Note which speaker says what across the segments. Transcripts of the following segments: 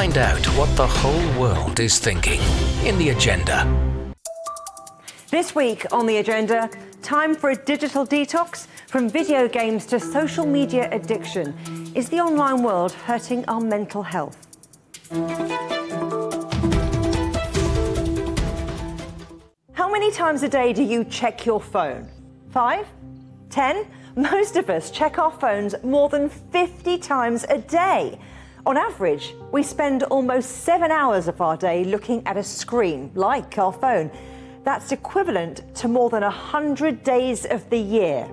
Speaker 1: Find out what the whole world is thinking in the agenda.
Speaker 2: This week on the agenda, time for a digital detox from video games to social media addiction. Is the online world hurting our mental health? How many times a day do you check your phone? Five? Ten? Most of us check our phones more than 50 times a day. On average, we spend almost seven hours of our day looking at a screen, like our phone. That's equivalent to more than 100 days of the year.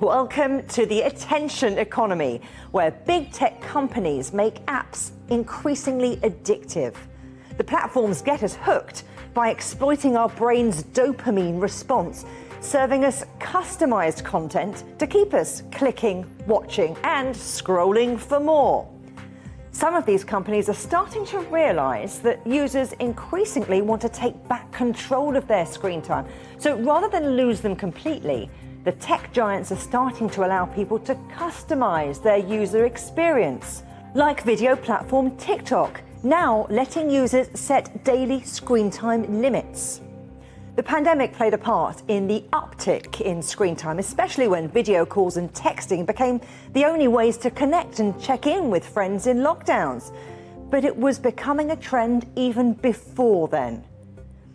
Speaker 2: Welcome to the attention economy, where big tech companies make apps increasingly addictive. The platforms get us hooked by exploiting our brain's dopamine response, serving us customized content to keep us clicking, watching, and scrolling for more. Some of these companies are starting to realize that users increasingly want to take back control of their screen time. So rather than lose them completely, the tech giants are starting to allow people to customize their user experience. Like video platform TikTok, now letting users set daily screen time limits. The pandemic played a part in the uptick in screen time, especially when video calls and texting became the only ways to connect and check in with friends in lockdowns. But it was becoming a trend even before then.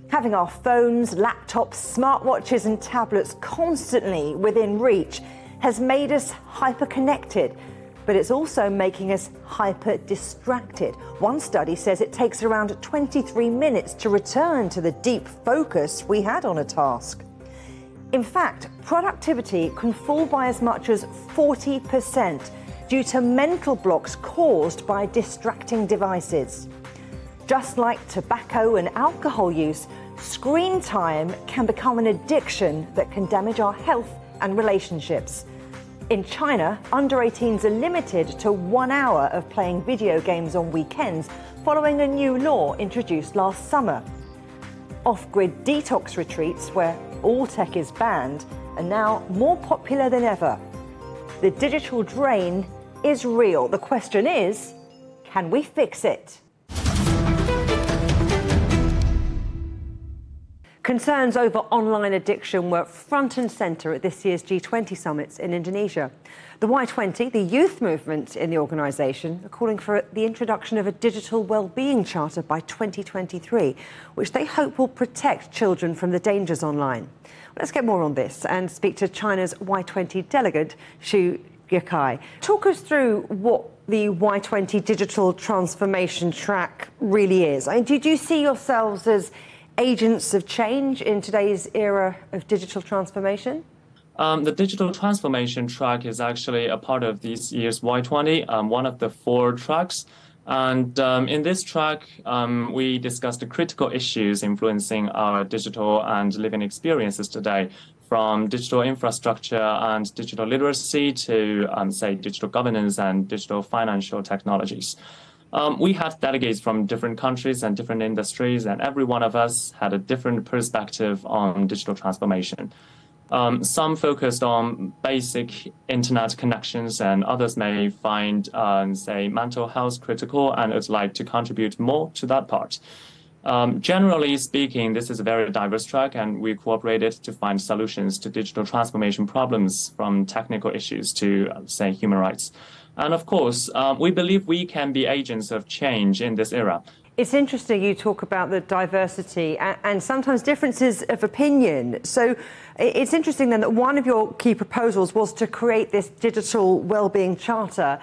Speaker 2: Having our phones, laptops, smartwatches, and tablets constantly within reach has made us hyper connected but it's also making us hyper distracted. One study says it takes around 23 minutes to return to the deep focus we had on a task. In fact, productivity can fall by as much as 40% due to mental blocks caused by distracting devices. Just like tobacco and alcohol use, screen time can become an addiction that can damage our health and relationships. In China, under 18s are limited to one hour of playing video games on weekends following a new law introduced last summer. Off grid detox retreats, where all tech is banned, are now more popular than ever. The digital drain is real. The question is can we fix it? Concerns over online addiction were front and centre at this year's G20 summits in Indonesia. The Y20, the youth movement in the organisation, are calling for the introduction of a digital well-being charter by 2023, which they hope will protect children from the dangers online. Let's get more on this and speak to China's Y20 delegate, Xu Yekai. Talk us through what the Y20 digital transformation track really is. I mean, did you see yourselves as agents of change in today's era of digital transformation?
Speaker 3: Um, the digital transformation track is actually a part of this year's Y20, um, one of the four tracks. And um, in this track, um, we discussed the critical issues influencing our digital and living experiences today, from digital infrastructure and digital literacy to, um, say, digital governance and digital financial technologies. Um, we had delegates from different countries and different industries, and every one of us had a different perspective on digital transformation. Um, some focused on basic internet connections, and others may find, uh, say, mental health critical and would like to contribute more to that part. Um, generally speaking, this is a very diverse track, and we cooperated to find solutions to digital transformation problems from technical issues to, uh, say, human rights. And of course, um, we believe we can be agents of change in this era.
Speaker 2: It's interesting you talk about the diversity and, sometimes differences of opinion. So it's interesting then that one of your key proposals was to create this digital well-being charter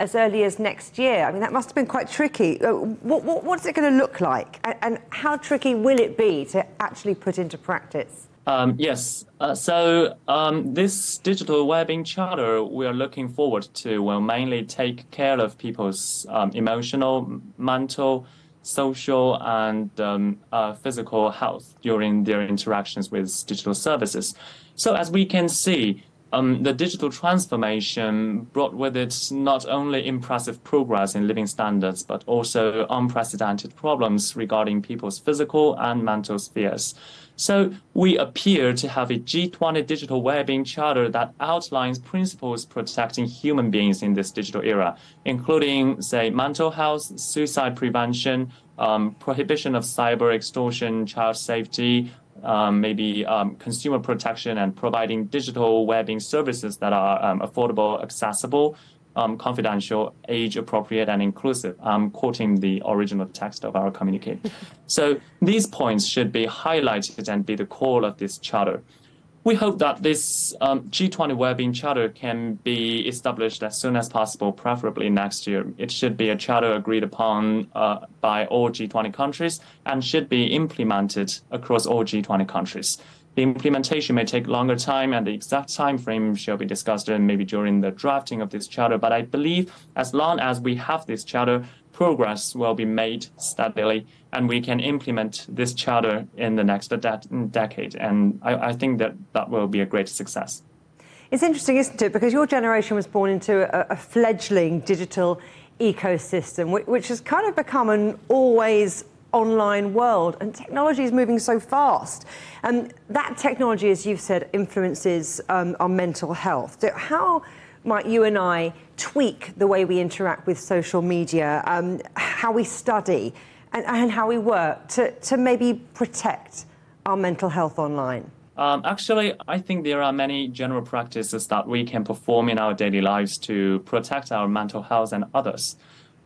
Speaker 2: as early as next year. I mean, that must have been quite tricky. Uh, what, what, what's it going to look like? And how tricky will it be to actually put into practice?
Speaker 3: Um, yes. Uh, so um, this digital well-being charter we are looking forward to will mainly take care of people's um, emotional, mental, social, and um, uh, physical health during their interactions with digital services. So as we can see, um, the digital transformation brought with it not only impressive progress in living standards, but also unprecedented problems regarding people's physical and mental spheres. So we appear to have a G20 digital well-being charter that outlines principles protecting human beings in this digital era, including, say, mental health, suicide prevention, um, prohibition of cyber extortion, child safety, um, maybe um, consumer protection and providing digital well-being services that are um, affordable, accessible, um, confidential, age appropriate, and inclusive. I'm quoting the original text of our communique. so these points should be highlighted and be the core of this charter. We hope that this um, G20 Wellbeing Charter can be established as soon as possible, preferably next year. It should be a charter agreed upon uh, by all G20 countries and should be implemented across all G20 countries. The implementation may take longer time, and the exact time frame shall be discussed uh, maybe during the drafting of this charter. But I believe as long as we have this charter, progress will be made steadily, and we can implement this charter in the next de- decade. And I, I think that that will be a great success.
Speaker 2: It's interesting, isn't it? Because your generation was born into a, a fledgling digital ecosystem, which, which, has kind of become an always online world, and technology is moving so fast. And that technology, as you've said, influences um, our mental health. So how might you and I tweak the way we interact with social media, um, how we study, and, and, how we work to, to maybe protect our mental health online?
Speaker 3: Um, actually, I think there are many general practices that we can perform in our daily lives to protect our mental health and others.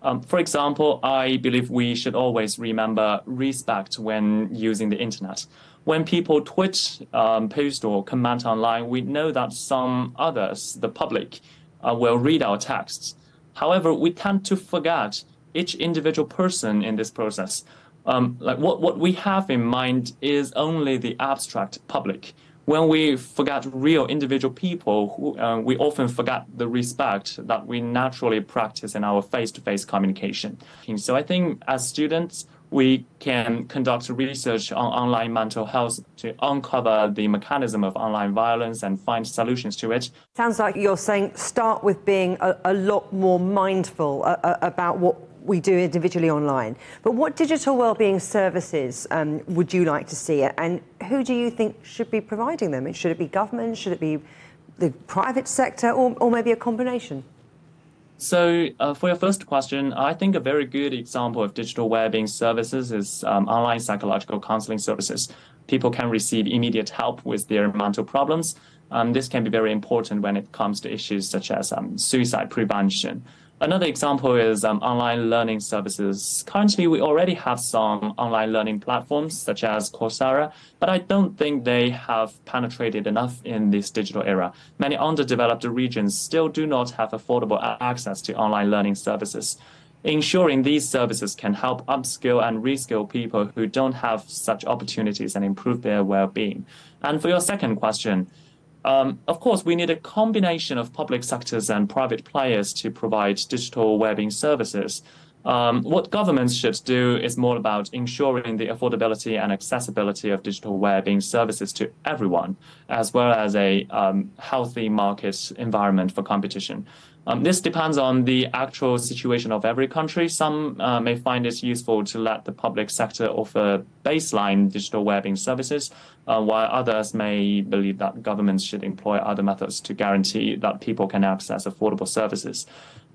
Speaker 3: Um, for example, I believe we should always remember respect when using the internet when people tweet, um, post, or comment online, we know that some others, the public, uh, will read our texts. However, we tend to forget each individual person in this process. Um, like what, what we have in mind is only the abstract public. When we forget real individual people, who, uh, we often forget the respect that we naturally practice in our face-to-face communication. So I think as students, we can conduct research on online mental health to uncover the mechanism of online violence and find solutions to it.
Speaker 2: Sounds like you're saying start with being a, a lot more mindful uh, uh about what we do individually online. But what digital wellbeing services um, would you like to see, and who do you think should be providing them? Should it be government? Should it be the private sector, or, or maybe a combination?
Speaker 3: So uh, for your first question, I think a very good example of digital well-being services is um, online psychological counseling services. People can receive immediate help with their mental problems. Um, this can be very important when it comes to issues such as um, suicide prevention. Another example is um, online learning services. Currently, we already have some online learning platforms such as Coursera, but I don't think they have penetrated enough in this digital era. Many underdeveloped regions still do not have affordable access to online learning services. Ensuring these services can help upskill and reskill people who don't have such opportunities and improve their well-being. And for your second question, um, of course, we need a combination of public sectors and private players to provide digital well-being services. Um, what governments should do is more about ensuring the affordability and accessibility of digital well-being services to everyone, as well as a um, healthy market environment for competition. Um, this depends on the actual situation of every country. Some uh, may find it useful to let the public sector offer baseline digital well-being services, uh, while others may believe that governments should employ other methods to guarantee that people can access affordable services.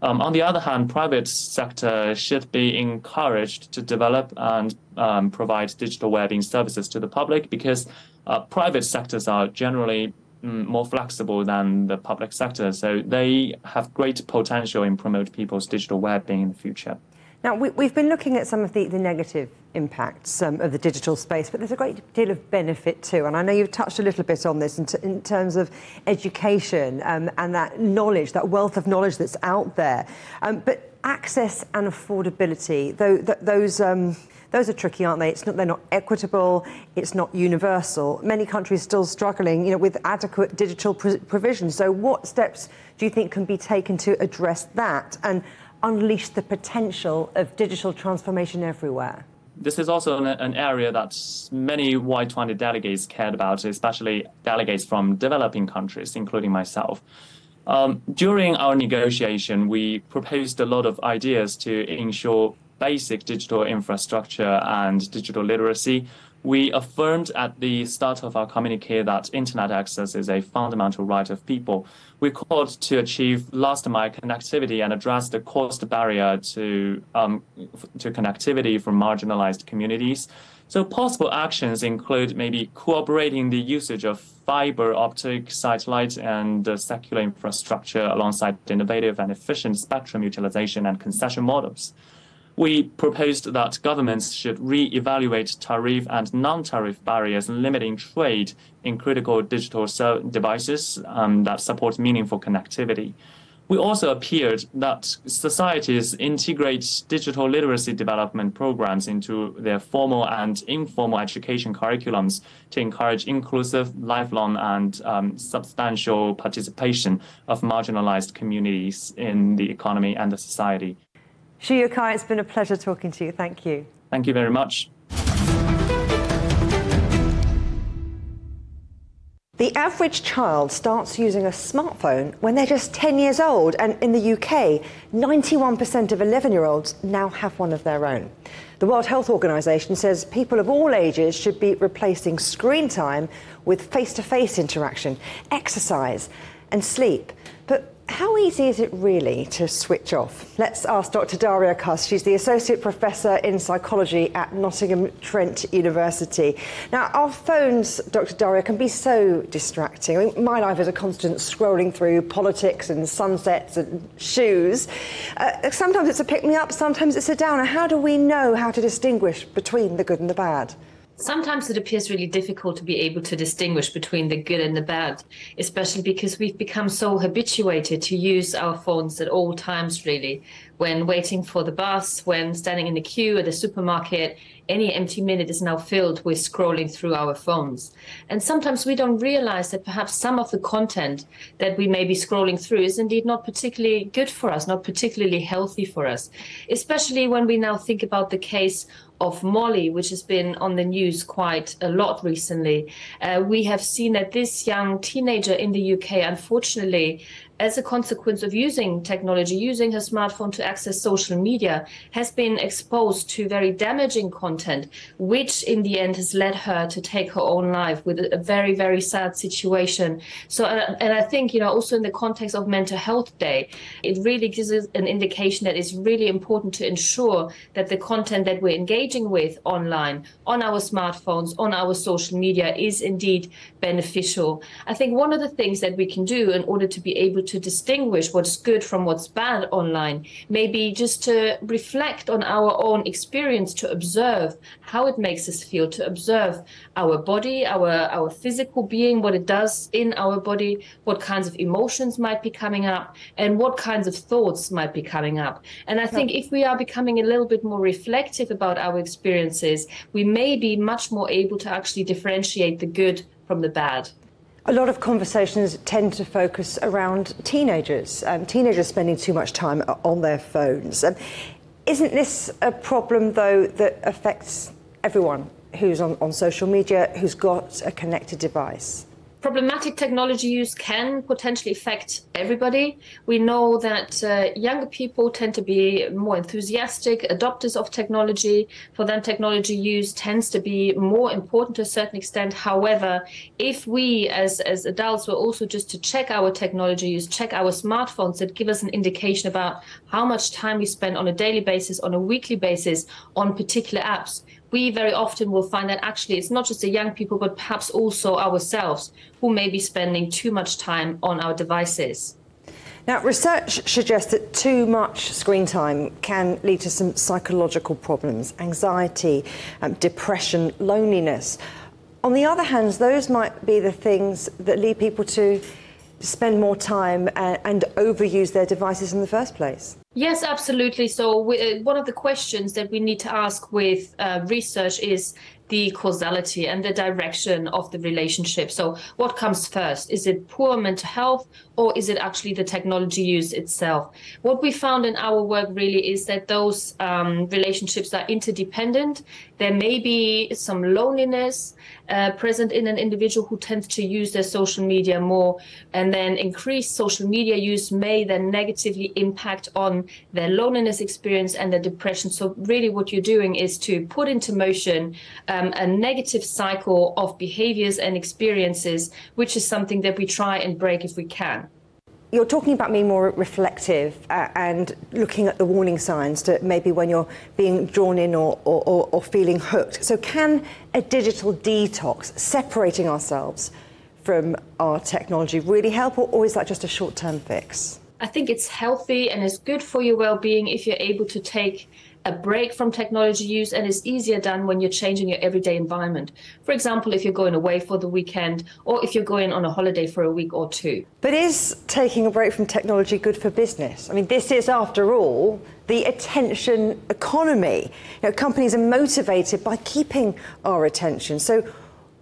Speaker 3: Um, on the other hand, private sector should be encouraged to develop and um, provide digital well-being services to the public because uh, private sectors are generally more flexible than the public sector. So they have great potential in promote people's digital well-being in the future.
Speaker 2: Now, we, have been looking at some of the, the negative impacts um, of the digital space, but there's a great deal of benefit too. And I know you've touched a little bit on this in, in terms of education um, and that knowledge, that wealth of knowledge that's out there. Um, but access and affordability, though, th- those um, those are tricky, aren't they? It's not, they're not equitable, it's not universal. Many countries still struggling you know, with adequate digital pr- provision. So, what steps do you think can be taken to address that and unleash the potential of digital transformation everywhere?
Speaker 3: this is also an, an, area that many Y20 delegates cared about, especially delegates from developing countries, including myself. Um, during our negotiation, we proposed a lot of ideas to ensure basic digital infrastructure and digital literacy. We affirmed at the start of our communique that internet access is a fundamental right of people. We called to achieve last mile connectivity and address the cost barrier to, um, to connectivity for marginalized communities. So possible actions include maybe cooperating the usage of fiber optic satellite and uh, cellular infrastructure alongside innovative and efficient spectrum utilization and concession models. We proposed that governments should re-evaluate tariff and non-tariff barriers limiting trade in critical digital devices um, that support meaningful connectivity we also appeared that societies integrate digital literacy development programs into their formal and informal education curriculums to encourage inclusive, lifelong, and um, substantial participation of marginalized communities in the economy and the society.
Speaker 2: Xu Youkai, it's been a pleasure talking to you. Thank you.
Speaker 3: Thank you very much.
Speaker 2: The average child starts using a smartphone when they're just 10 years old, and in the UK, 91% of 11 year olds now have one of their own. The World Health Organization says people of all ages should be replacing screen time with face to face interaction, exercise, and sleep. How easy is it really to switch off? Let's ask Dr. Daria Kuss. She's the Associate Professor in Psychology at Nottingham Trent University. Now, our phones, Dr. Daria, can be so distracting. I mean, my life is a constant scrolling through politics and sunsets and shoes. Uh, sometimes it's a pick me up, sometimes it's a downer. How do we know how to distinguish between the good and the bad?
Speaker 4: Sometimes it appears really difficult to be able to distinguish between the good and the bad, especially because we've become so habituated to use our phones at all times, really. When waiting for the bus, when standing in the queue at the supermarket, any empty minute is now filled with scrolling through our phones. And sometimes we don't realize that perhaps some of the content that we may be scrolling through is indeed not particularly good for us, not particularly healthy for us, especially when we now think about the case of Molly, which has been on the news quite a lot recently, uh, we have seen that this young teenager in the UK, unfortunately, as a consequence of using technology, using her smartphone to access social media, has been exposed to very damaging content, which in the end has led her to take her own life with a very, very sad situation. So, uh, and I think, you know, also in the context of Mental Health Day, it really gives us an indication that it's really important to ensure that the content that we're engaging with online, on our smartphones, on our social media is indeed beneficial. I think one of the things that we can do in order to be able to distinguish what's good from what's bad online. Maybe just to reflect on our own experience, to observe how it makes us feel, to observe our body, our, our physical being, what it does in our body, what kinds of emotions might be coming up, and what kinds of thoughts might be coming up. And I think if we are becoming a little bit more reflective about our experiences, we may be much more able to actually differentiate the good from the bad.
Speaker 2: A lot of conversations tend to focus around teenagers, um, teenagers spending too much time on their phones. Um, isn't this a problem, though, that affects everyone who's on, on social media, who's got a connected device?
Speaker 4: Problematic technology use can potentially affect everybody. We know that uh, younger people tend to be more enthusiastic adopters of technology. For them, technology use tends to be more important to a certain extent. However, if we as, as adults were also just to check our technology use, check our smartphones that give us an indication about how much time we spend on a daily basis, on a weekly basis on particular apps, we very often will find that actually it's not just the young people, but perhaps also ourselves who may be spending too much time on our devices.
Speaker 2: Now, research suggests that too much screen time can lead to some psychological problems, anxiety, um, depression, loneliness. On the other hand, those might be the things that lead people to spend more time and, and overuse their devices in the first place.
Speaker 4: Yes, absolutely. So, we, uh, one of the questions that we need to ask with uh, research is the causality and the direction of the relationship. So, what comes first? Is it poor mental health or is it actually the technology use itself? What we found in our work really is that those um, relationships are interdependent. There may be some loneliness uh, present in an individual who tends to use their social media more, and then increased social media use may then negatively impact on their loneliness experience and their depression. So, really, what you're doing is to put into motion um, a negative cycle of behaviors and experiences, which is something that we try and break if we can
Speaker 2: you're talking about being more reflective uh, and looking at the warning signs to maybe when you're being drawn in or, or, or, or feeling hooked. So, can a digital detox, separating ourselves from our technology, really help, or, or is that just a short term fix?
Speaker 4: I think it's healthy and it's good for your well being if you're able to take a break from technology use and it's easier done when you're changing your everyday environment. For example, if you're going away for the weekend or if you're going on a holiday for a week or two.
Speaker 2: But is taking a break from technology good for business? I mean, this is, after all, the attention economy. You know, companies are motivated by keeping our attention. So,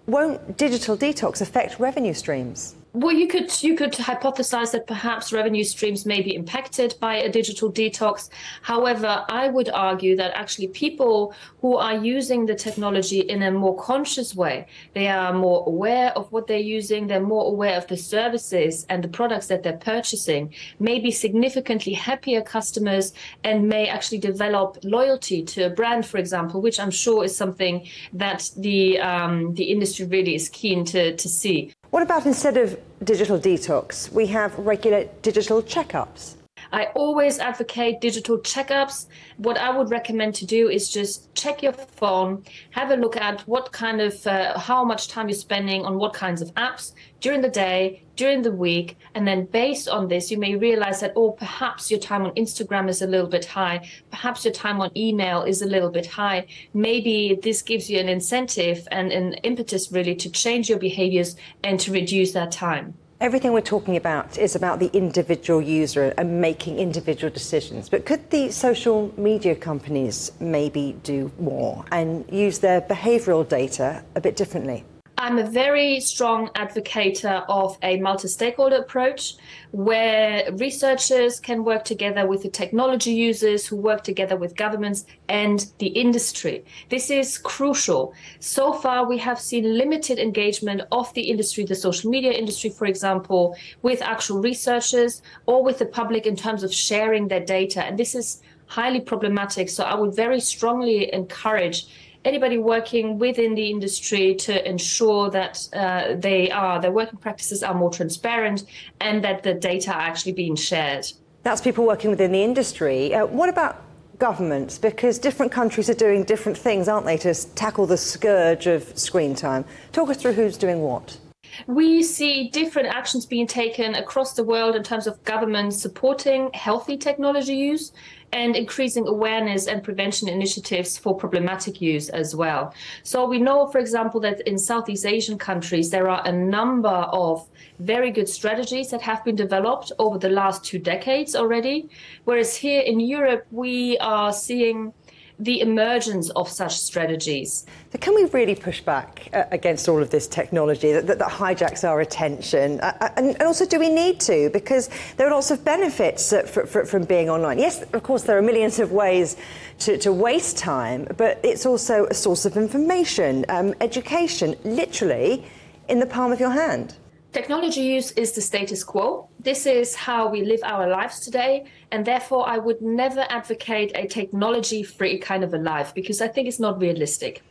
Speaker 2: won't digital detox affect revenue streams?
Speaker 4: Well, you could you could hypothesize that perhaps revenue streams may be impacted by a digital detox. However, I would argue that actually people who are using the technology in a more conscious way, they are more aware of what they're using, they're more aware of the services and the products that they're purchasing, may be significantly happier customers and may actually develop loyalty to a brand, for example, which I'm sure is something that the um, the industry really is keen to to see.
Speaker 2: What about instead of digital detox, we have regular digital checkups?
Speaker 4: I always advocate digital checkups. What I would recommend to do is just check your phone, have a look at what kind of, uh, how much time you're spending on what kinds of apps during the day, during the week. And then based on this, you may realize that, oh, perhaps your time on Instagram is a little bit high. Perhaps your time on email is a little bit high. Maybe this gives you an incentive and an impetus really to change your behaviors and to reduce that time.
Speaker 2: Everything we're talking about is about the individual user and making individual decisions. But could the social media companies maybe do more and use their behavioural data a bit differently?
Speaker 4: I'm a very strong advocate of a multi stakeholder approach where researchers can work together with the technology users who work together with governments and the industry. This is crucial. So far, we have seen limited engagement of the industry, the social media industry, for example, with actual researchers or with the public in terms of sharing their data. And this is highly problematic. So I would very strongly encourage anybody working within the industry to ensure that uh, they are their working practices are more transparent and that the data are actually being shared.
Speaker 2: That's people working within the industry. Uh, what about governments? Because different countries are doing different things, aren't they, to tackle the scourge of screen time? Talk us through who's doing what.
Speaker 4: We see different actions being taken across the world in terms of governments supporting healthy technology use and increasing awareness and prevention initiatives for problematic use as well. So we know, for example, that in Southeast Asian countries, there are a number of very good strategies that have been developed over the last two decades already. Whereas here in Europe, we are seeing the emergence of such strategies.
Speaker 2: So, can we really push back uh, against all of this technology that, that, that hijacks our attention? Uh, uh, and, and, also, do we need to? Because there are lots of benefits uh, for, for, from being online. Yes, of course, there are millions of ways to, to waste time, but it's also a source of information, um, education, literally in the palm of your hand.
Speaker 4: Technology use is the status quo. This is how we live our lives today. And therefore, I would never advocate a technology free kind of a life because I think it's not realistic.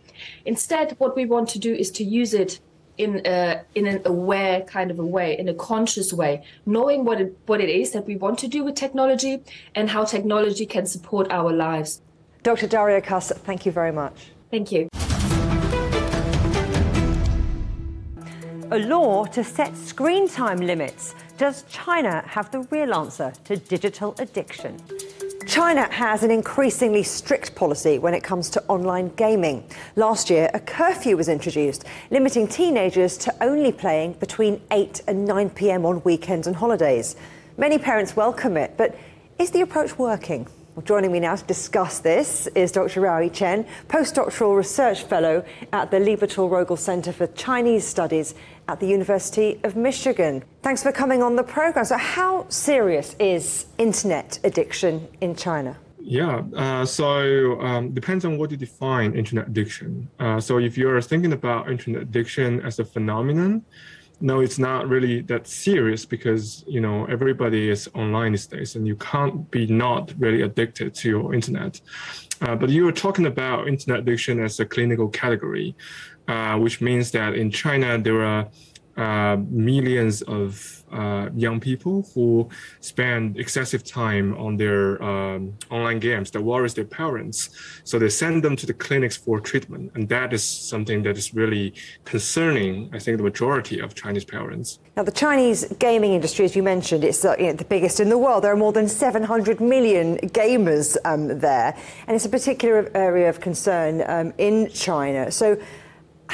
Speaker 4: Instead, what we want to do is to use it in a, in an aware kind of a way, in a conscious way, knowing what it, what it is that we want to do with technology and how technology can support our lives.
Speaker 2: Dr. Daria Kuss, thank you very much.
Speaker 4: Thank you.
Speaker 2: a law to set screen time limits. Does China have the real answer to digital addiction? China has an increasingly strict policy when it comes to online gaming. Last year, a curfew was introduced, limiting teenagers to only playing between 8 and 9 pm on weekends and holidays. Many parents welcome it, but is the approach working? Well, joining me now to discuss this is Dr. Ruoyi Chen, postdoctoral research fellow at the Lieberthal Rogel Center for Chinese Studies at the University of Michigan. Thanks for coming on the program. So, how serious is internet addiction in China?
Speaker 5: Yeah, uh, so um, depends on what you define internet addiction. Uh, so if you're thinking about internet addiction as a phenomenon, no, it's not really that serious because you know everybody is online these days, and you can't be not really addicted to your internet. Uh, but you were talking about internet addiction as a clinical category, uh, which means that in China there are uh, millions of uh, young people who spend excessive time on their um, online games that worries their parents. So they send them to the clinics for treatment. And that is something that is really concerning, I think, the majority of Chinese parents.
Speaker 2: Now, the Chinese gaming industry, as you mentioned, it's uh, you know, the biggest in the world. There are more than 700 million gamers um, there. And it's a particular area of concern um, in China. So,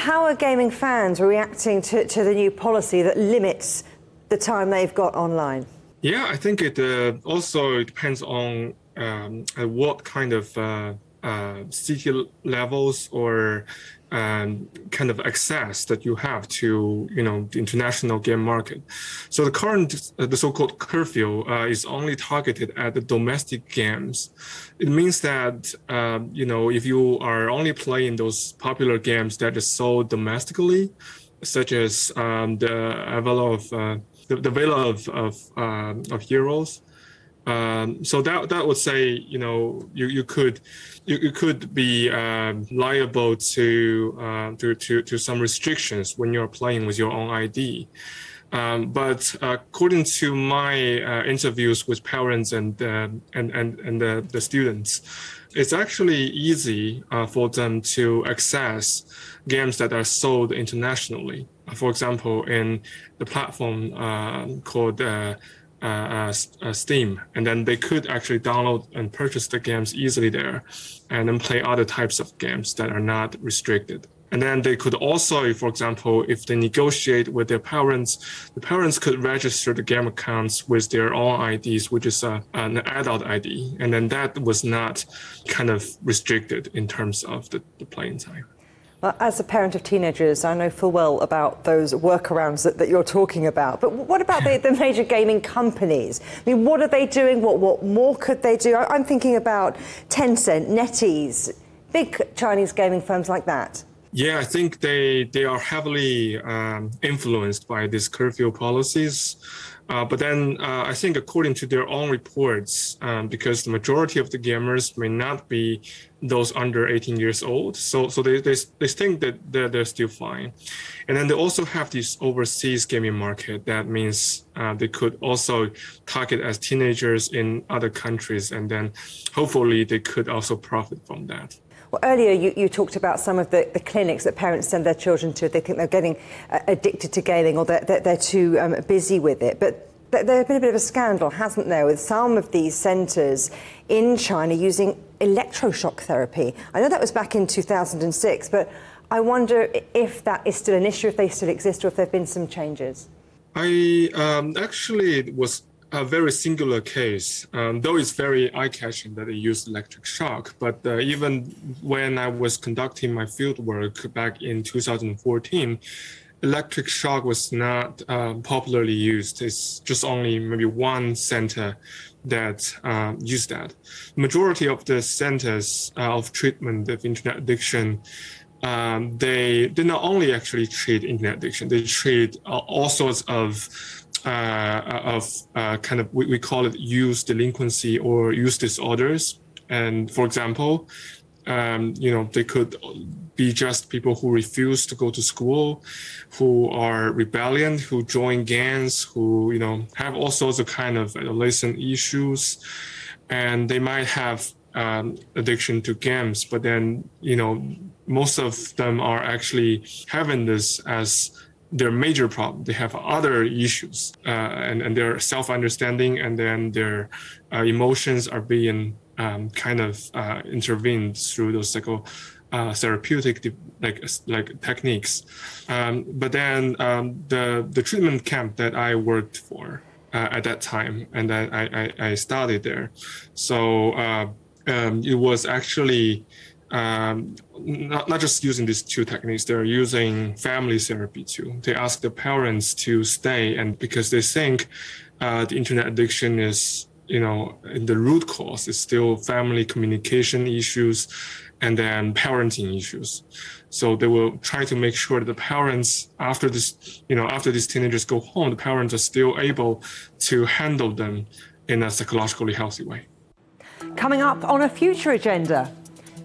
Speaker 2: how are gaming fans reacting to, to the new policy that limits the time they've got online?
Speaker 5: Yeah, I think it uh, also depends on um, what kind of uh, uh, city levels or um, kind of access that you have to you know the international game market. So the current uh, the so-called curfew uh, is only targeted at the domestic games. It means that uh, you know if you are only playing those popular games that are sold domestically, such as um, the Villa of uh, the, the of of, um, of Heroes. Um, so that that would say you know you, you could you, you could be um, liable to, uh, to, to to some restrictions when you're playing with your own ID. Um, but according to my uh, interviews with parents and uh, and and and the, the students, it's actually easy uh, for them to access games that are sold internationally. For example, in the platform uh, called uh, uh, uh, Steam, and then they could actually download and purchase the games easily there, and then play other types of games that are not restricted. And then they could also, for example, if they negotiate with their parents, the parents could register the game accounts with their own IDs, which is a, an adult ID. And then that was not kind of restricted in terms of the, the playing time.
Speaker 2: As a parent of teenagers, I know full well about those workarounds that, that you're talking about. But what about the, the, major gaming companies? I mean, what are they doing? What, what more could they do? I'm thinking about Tencent, NetEase, big Chinese gaming firms like that.
Speaker 5: Yeah, I think they they are heavily um, influenced by these curfew policies. Uh, but then uh, I think according to their own reports, um, because the majority of the gamers may not be those under 18 years old, so so they they, they think that they're, they're still fine. And then they also have this overseas gaming market. That means uh, they could also target as teenagers in other countries, and then hopefully they could also profit from that.
Speaker 2: Well, earlier you, you talked about some of the, the clinics that parents send their children to. They think they're getting uh, addicted to gaming or they're, they're, they're too um, busy with it. But there's been a bit of a scandal, hasn't there, with some of these centres in China using electroshock therapy. I know that was back in 2006, but I wonder if that is still an issue, if they still exist, or if there have been some changes.
Speaker 5: I um, actually was a very singular case, um, though it's very eye-catching that they use electric shock. But uh, even when I was conducting my field work back in 2014, electric shock was not uh, popularly used. It's just only maybe one center that uh, use that. Majority of the centers uh, of treatment of internet addiction um, they they not only actually treat internet addiction, they treat all sorts of uh, of uh, kind of we, we call it use delinquency or use disorders. And for example, um, you know, they could be just people who refuse to go to school, who are rebellion, who join gangs, who you know have all sorts of kind of adolescent issues, and they might have um, addiction to games, but then you know most of them are actually having this as their major problem. They have other issues, uh, and and their self understanding and then their uh, emotions are being um, kind of uh, intervened through those psycho uh, therapeutic like like techniques. Um, but then um, the the treatment camp that I worked for, uh, at that time, and then I, I, I started there. So uh, um, it was actually um, not, not just using these two techniques, they're using family therapy too. They ask the parents to stay, and because they think uh, the internet addiction is, you know, the root cause is still family communication issues and then parenting issues. So they will try to make sure that the parents, after this, you know, after these teenagers go home, the parents are still able to handle them in a psychologically healthy way.
Speaker 2: Coming up on a future agenda.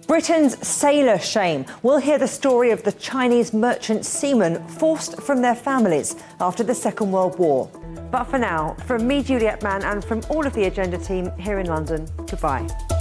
Speaker 2: Britain's sailor shame. We'll hear the story of the Chinese merchant seamen forced from their families after the Second World War. But for now, from me, Juliet Mann, and from all of the Agenda team here in London, goodbye.